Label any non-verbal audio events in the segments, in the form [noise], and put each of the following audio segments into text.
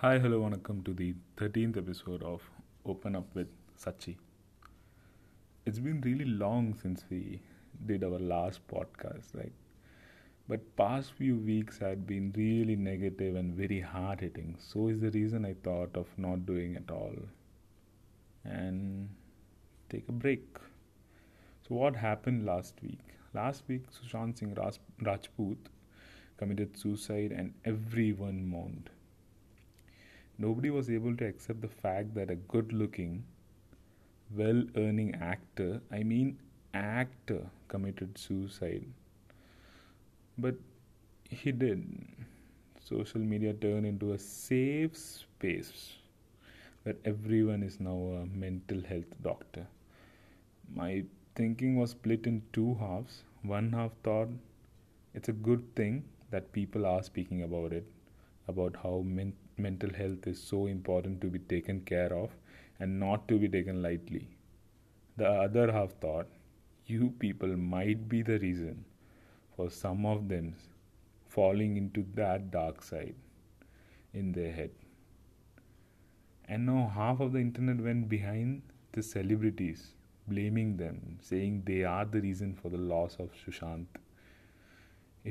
Hi, hello, welcome to the 13th episode of Open Up with Sachi. It's been really long since we did our last podcast, right? But past few weeks had been really negative and very hard hitting. So is the reason I thought of not doing at all and take a break. So what happened last week? Last week Sushant Singh Raj- Rajput committed suicide and everyone mourned nobody was able to accept the fact that a good looking, well earning actor, I mean actor, committed suicide. But he did. Social media turned into a safe space where everyone is now a mental health doctor. My thinking was split in two halves. One half thought it's a good thing that people are speaking about it, about how men- mental health is so important to be taken care of and not to be taken lightly. The other half thought, you people might be the reason for some of them falling into that dark side in their head. And now half of the internet went behind the celebrities, blaming them, saying they are the reason for the loss of Sushant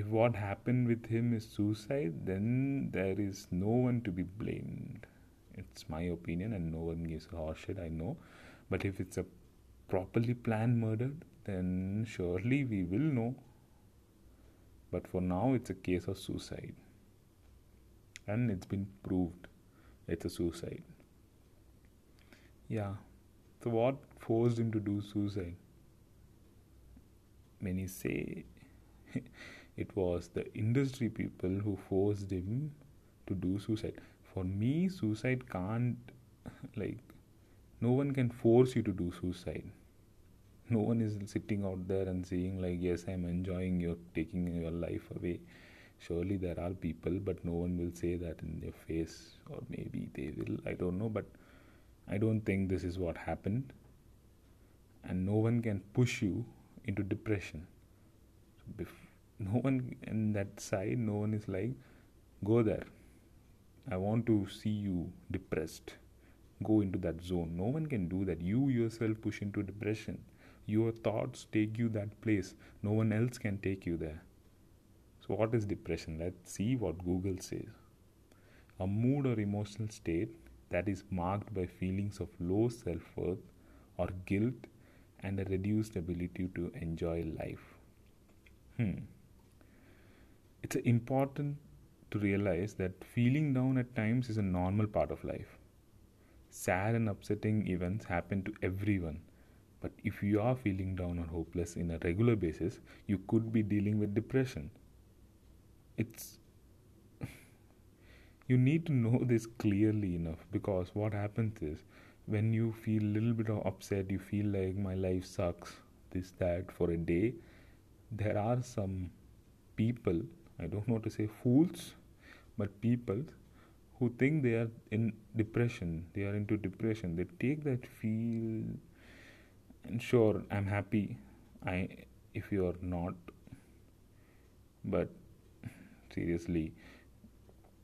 if what happened with him is suicide, then there is no one to be blamed. It's my opinion, and no one gives a horse shit, I know. But if it's a properly planned murder, then surely we will know. But for now, it's a case of suicide. And it's been proved it's a suicide. Yeah. So, what forced him to do suicide? Many say [laughs] it was the industry people who forced him to do suicide. For me suicide can't [laughs] like no one can force you to do suicide. No one is sitting out there and saying like yes i'm enjoying your taking your life away. Surely there are people but no one will say that in their face or maybe they will. I don't know but i don't think this is what happened. And no one can push you into depression. So [laughs] no one in that side no one is like go there. I want to see you depressed. Go into that zone. No one can do that. You yourself push into depression. Your thoughts take you that place. No one else can take you there. So what is depression? Let's see what google says. A mood or emotional state that is marked by feelings of low self-worth or guilt and a reduced ability to enjoy life. Hmm it's important to realize that feeling down at times is a normal part of life. Sad and upsetting events happen to everyone. But if you are feeling down or hopeless in a regular basis, you could be dealing with depression. It's [laughs] you need to know this clearly enough because what happens is when you feel a little bit of upset, you feel like my life sucks, this, that for a day, there are some people I don't want to say fools, but people who think they are in depression, they are into depression, they take that feel and sure I'm happy. I if you are not but seriously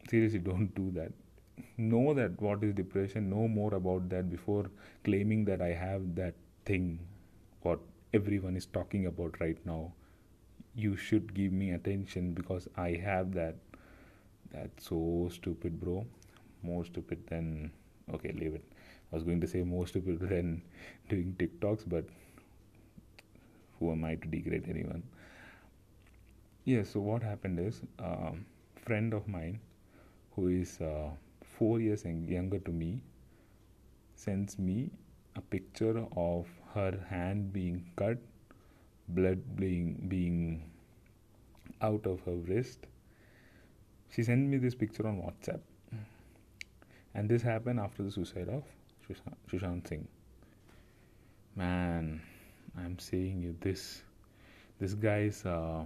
seriously don't do that. Know that what is depression. Know more about that before claiming that i have that thing what everyone is talking about right now you should give me attention because I have that. That's so stupid, bro. More stupid than. Okay, leave it. I was going to say more stupid [laughs] than doing TikToks, but who am I to degrade anyone? Yeah, so what happened is a um, friend of mine who is uh, four years younger to me sends me a picture of her hand being cut blood being being out of her wrist. She sent me this picture on whatsapp. And this happened after the suicide of Sushant Singh. Man I'm saying you. This this guy's uh,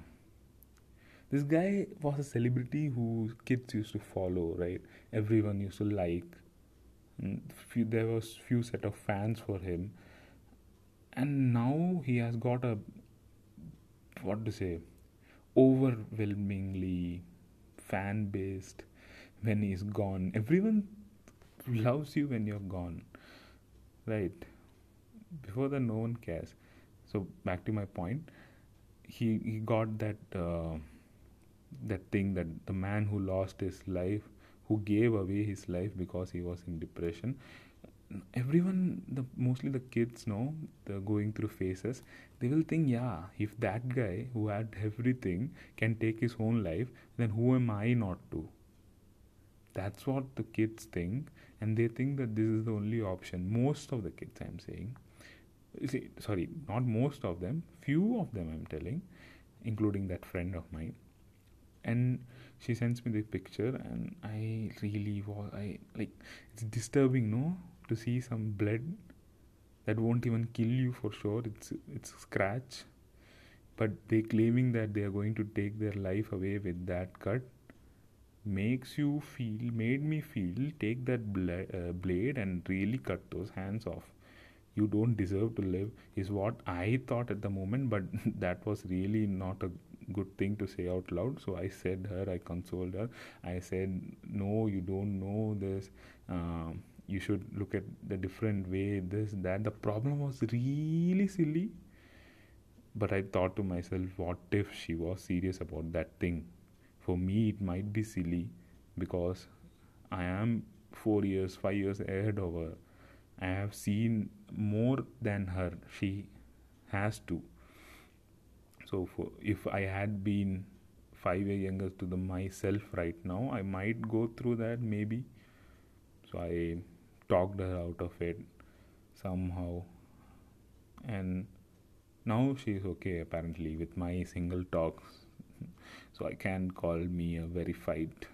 this guy was a celebrity who kids used to follow right? Everyone used to like. Few, there was few set of fans for him. And now he has got a what to say overwhelmingly fan based when he's gone. Everyone loves you when you're gone, right? Before that, no one cares. So back to my point, he he got that uh, that thing that the man who lost his life, who gave away his life because he was in depression. Everyone, the mostly the kids know they're going through phases. They will think, yeah, if that guy who had everything can take his own life, then who am I not to? That's what the kids think, and they think that this is the only option. Most of the kids, I'm saying. See, sorry, not most of them, few of them, I'm telling, including that friend of mine. And she sends me the picture, and I really was, I like, it's disturbing, no, to see some blood that won't even kill you for sure. It's it's scratch, but they claiming that they are going to take their life away with that cut makes you feel made me feel take that bla- uh, blade and really cut those hands off. You don't deserve to live is what i thought at the moment but [laughs] that was really not a good thing to say out loud. So i said her i consoled her. I said no you don't know this. Um, you should look at the different way this that. The problem was really silly. But i thought to myself what if she was serious about that thing? For me it might be silly because i am 4 years 5 years ahead of her. I have seen more than her. She has to. So for, if i had been 5 years younger to the myself right now i might go through that maybe. So i talked her out of it somehow and now she's okay apparently with my single talks so I can call me a verified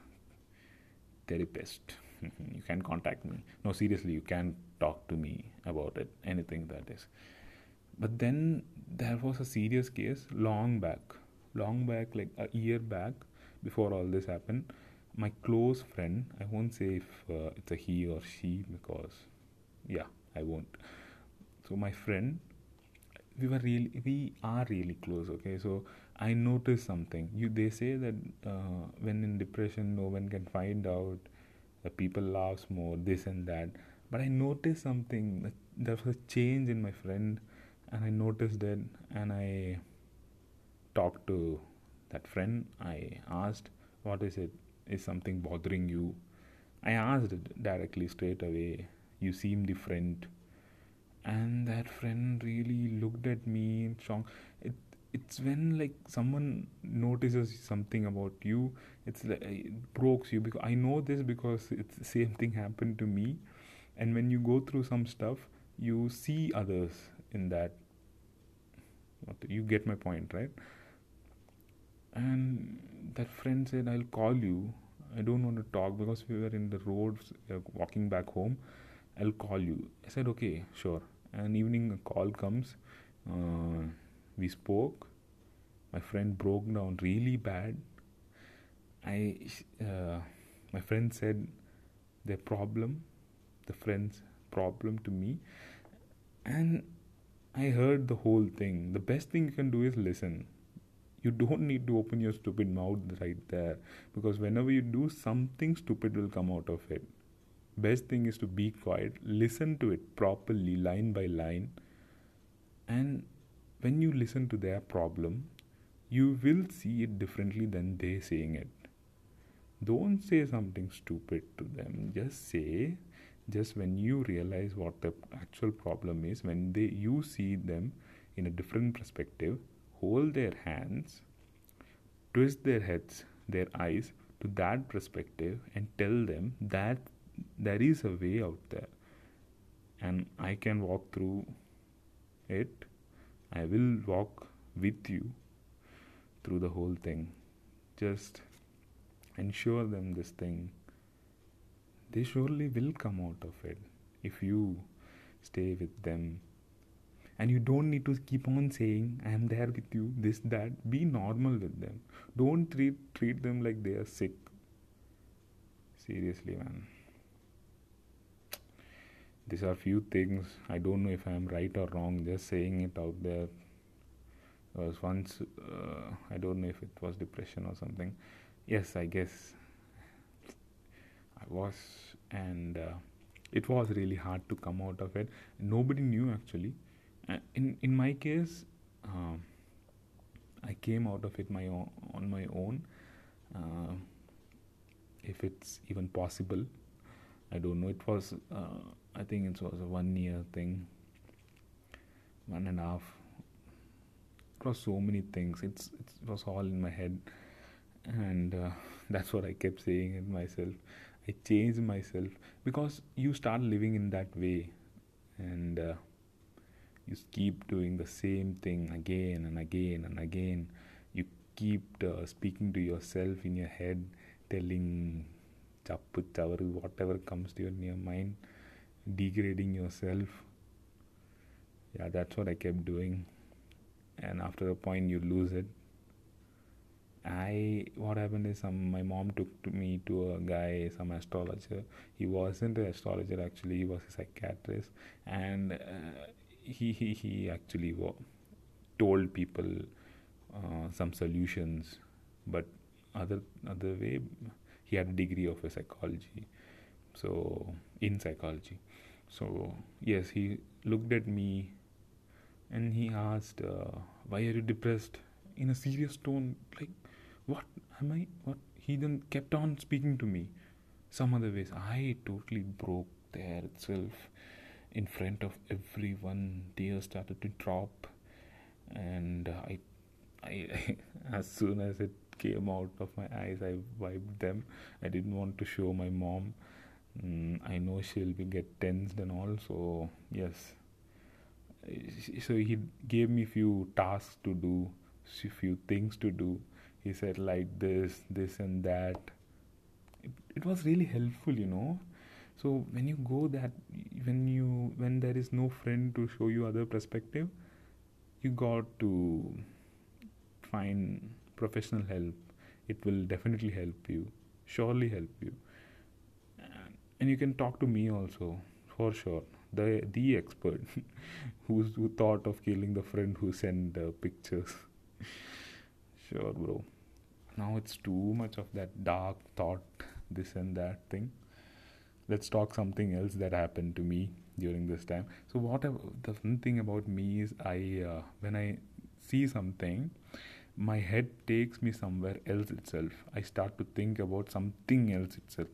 therapist. [laughs] you can contact me. No, seriously, you can talk to me about it, anything that is. But then there was a serious case long back, long back, like a year back, before all this happened. My close friend, I won't say if uh, it's a he or she because, yeah, I won't. So my friend, we were really, we are really close. Okay, so I noticed something. You they say that uh, when in depression, no one can find out. That people laughs more, this and that. But I noticed something. That there was a change in my friend, and I noticed it, and I talked to that friend. I asked, "What is it? Is something bothering you?" I asked directly, straight away. You seem different, and that friend really looked at me in shock. It it's when like someone notices something about you it's like it breaks you because i know this because it's the same thing happened to me and when you go through some stuff you see others in that you get my point right and that friend said i'll call you. I don't want to talk because we were in the roads uh, walking back home. I'll call you. I said okay sure. And evening a call comes. Uh, we spoke. My friend broke down really bad. I uh, my friend said their problem the friend's problem to me. And i heard the whole thing. The best thing you can do is listen you don't need to open your stupid mouth right there because whenever you do something stupid will come out of it best thing is to be quiet listen to it properly line by line and when you listen to their problem, you will see it differently than they saying it. Don't say something stupid to them. Just say, just when you realize what the actual problem is, when they you see them in a different perspective, hold their hands, twist their heads, their eyes to that perspective, and tell them that there is a way out there, and I can walk through it I will walk with you through the whole thing. Just ensure them this thing. They surely will come out of it if you stay with them. And you don't need to keep on saying, I am there with you, this, that. Be normal with them. Don't treat, treat them like they are sick. Seriously, man these are few things i don't know if i am right or wrong just saying it out there was once uh, i don't know if it was depression or something yes i guess I was, and uh, it was really hard to come out of it. Nobody knew actually. Uh, in in my case, um, I came out of it my own, on my own. Uh, if it's even possible, I don't know. It was, uh, I think it was a one year thing, one and a half. It was so many things. It's it was all in my head, and uh, [laughs] that's what I kept saying in myself. I changed myself because you start living in that way, and uh, you keep doing the same thing again and again and again. You keep uh, speaking to yourself in your head, telling chappu chavaru, whatever comes to your near mind, degrading yourself. Yeah, that's what I kept doing. And after a point, you lose it. I what happened is some my mom took to me to a guy some astrologer he wasn't an astrologer actually he was a psychiatrist and uh, he he he actually told people uh, some solutions but other other way he had a degree of a psychology so in psychology. So yes he looked at me and he asked uh, why are you depressed? In a serious tone like what am i what? He then kept on speaking to me some other ways. I totally broke there itself in front of everyone tears started to drop. And I, I [laughs] as soon as it came out of my eyes i wiped them. I didn't want to show my mom. Mm, i know she'll be get tensed and all so yes. So he gave me few tasks to do few things to do. He said like this this and that. It, it was really helpful you know so when you go that when you when there is no friend to show you other perspective you got to find professional help. It will definitely help you. Surely help you. And you can talk to me also for sure. The the expert [laughs] who's who thought of killing the friend who sent uh, pictures. [laughs] Sure bro. Now it's too much of that dark thought this and that thing let's talk something else that happened to me during this time. So what the fun thing about me is i uh, when i see something my head takes me somewhere else itself. I start to think about something else itself.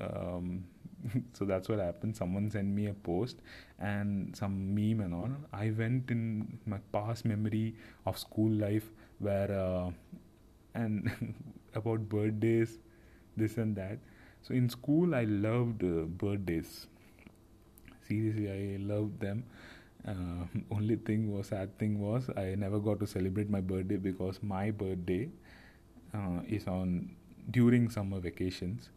Um, [laughs] so that's what happened. Someone sent me a post and some meme and all. I went in my past memory of school life where uh, and [laughs] about birthdays this and that so in school i loved uh, birthdays. Seriously i loved them. Uh, [laughs] only thing was sad thing was i never got to celebrate my birthday because my birthday uh, is on during summer vacations.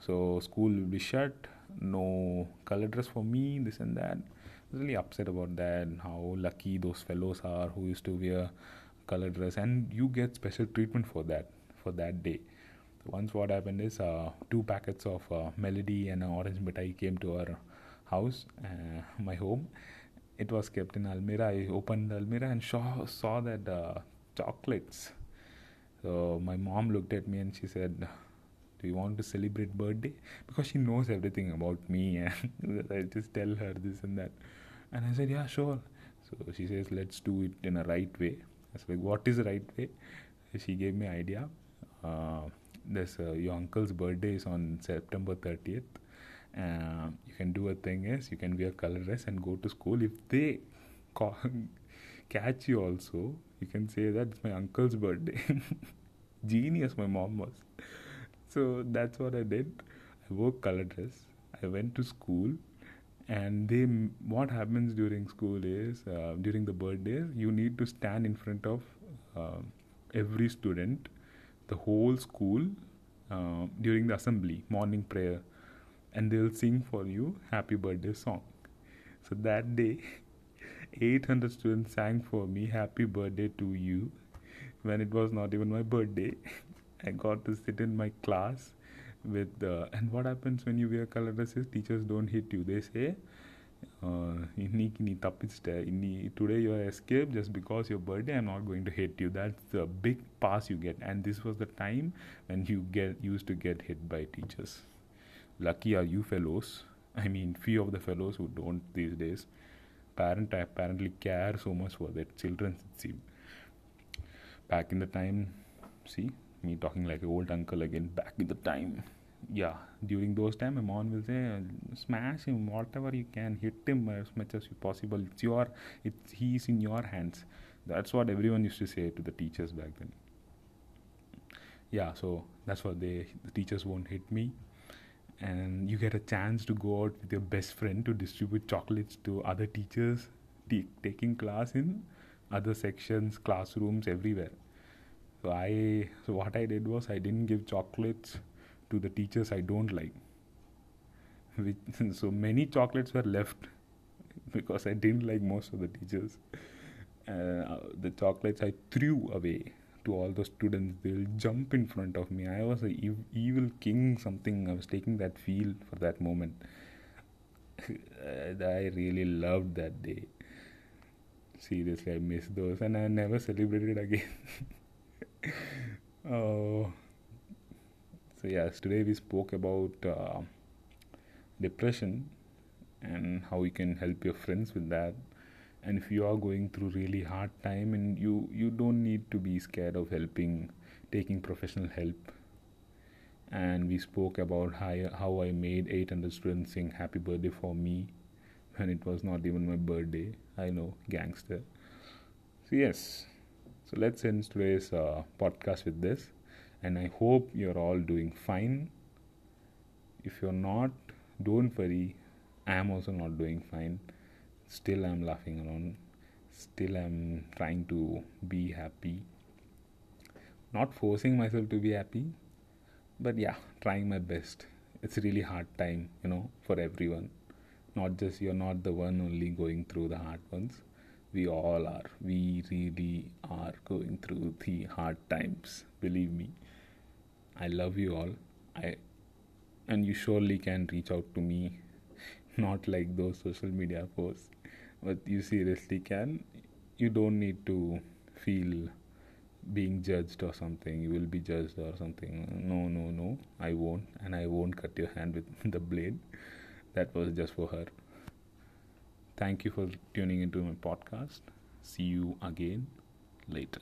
So school will be shut. No color dress for me this and that. Really upset about that how lucky those fellows are who used to wear color dress. And you get special treatment for that for that day once what happened is uh, two packets of uh, melody and orange mithai came to our house uh, my home. It was kept in almirah i opened the almirah and saw, saw that uh, chocolates. So my mom looked at me and she said do you want to celebrate birthday? Because she knows everything about me and [laughs] i just tell her this and that. And i said yeah sure. So she says let's do it in a right way. I was like what is the right way? She gave me idea. Uh, there's uh, your uncle's birthday is on September 30th. Uh, you can do a thing is you can wear color dress and go to school. If they call, [laughs] catch you also, you can say that it's my uncle's birthday. [laughs] Genius, my mom was. So that's what I did. I wore color dress. I went to school, and they what happens during school is uh, during the birthdays you need to stand in front of uh, every student the whole school uh, during the assembly morning prayer and they'll sing for you happy birthday song. So that day [laughs] 800 students sang for me happy birthday to you. When it was not even my birthday [laughs] i got to sit in my class with uh, and what happens when you wear color dresses teachers don't hit you. They say இன்னைக்கு நீ தப்பிச்சிட்ட இன்னி today you escape just because your birthday i'm not going to hit you that's the big pass you get and this was the time when you get used to get hit by teachers lucky are you fellows i mean few of the fellows who don't these days parent apparently care so much for their children it seems back in the time see me talking like an old uncle again back in the time yeah during those time my mom will say smash him whatever you can hit him as much as you possible. It's your it's he's in your hands. That's what everyone used to say to the teachers back then. Yeah so that's what they the teachers won't hit me. And you get a chance to go out with your best friend to distribute chocolates to other teachers t- taking class in other sections classrooms everywhere. So i so what i did was i didn't give chocolates to the teachers i don't like. Which, [laughs] so many chocolates were left because i didn't like most of the teachers. Uh, the chocolates i threw away to all the students they'll jump in front of me. I was a ev- evil king something. I was taking that feel for that moment. [laughs] I really loved that day. Seriously i miss those and i never celebrated again. [laughs] Oh so yes today we spoke about uh, depression and how you can help your friends with that. And if you are going through really hard time and you you don't need to be scared of helping taking professional help. And we spoke about how, how I made 800 students sing happy birthday for me when it was not even my birthday. I know gangster. So yes. So let's end today's uh, podcast with this and I hope you're all doing fine. If you're not don't worry. I am also not doing fine. Still i'm laughing around still i'm trying to be happy. Not forcing myself to be happy but yeah trying my best. It's really hard time you know for everyone. Not just you're not the one only going through the hard ones we all are. We really are going through the hard times believe me. I love you all. I and you surely can reach out to me. [laughs] Not like those social media posts. But you seriously can. You don't need to feel being judged or something. You will be judged or something. No no no. I won't. And i won't cut your hand with [laughs] the blade. That was just for her thank you for tuning into my podcast. See you again later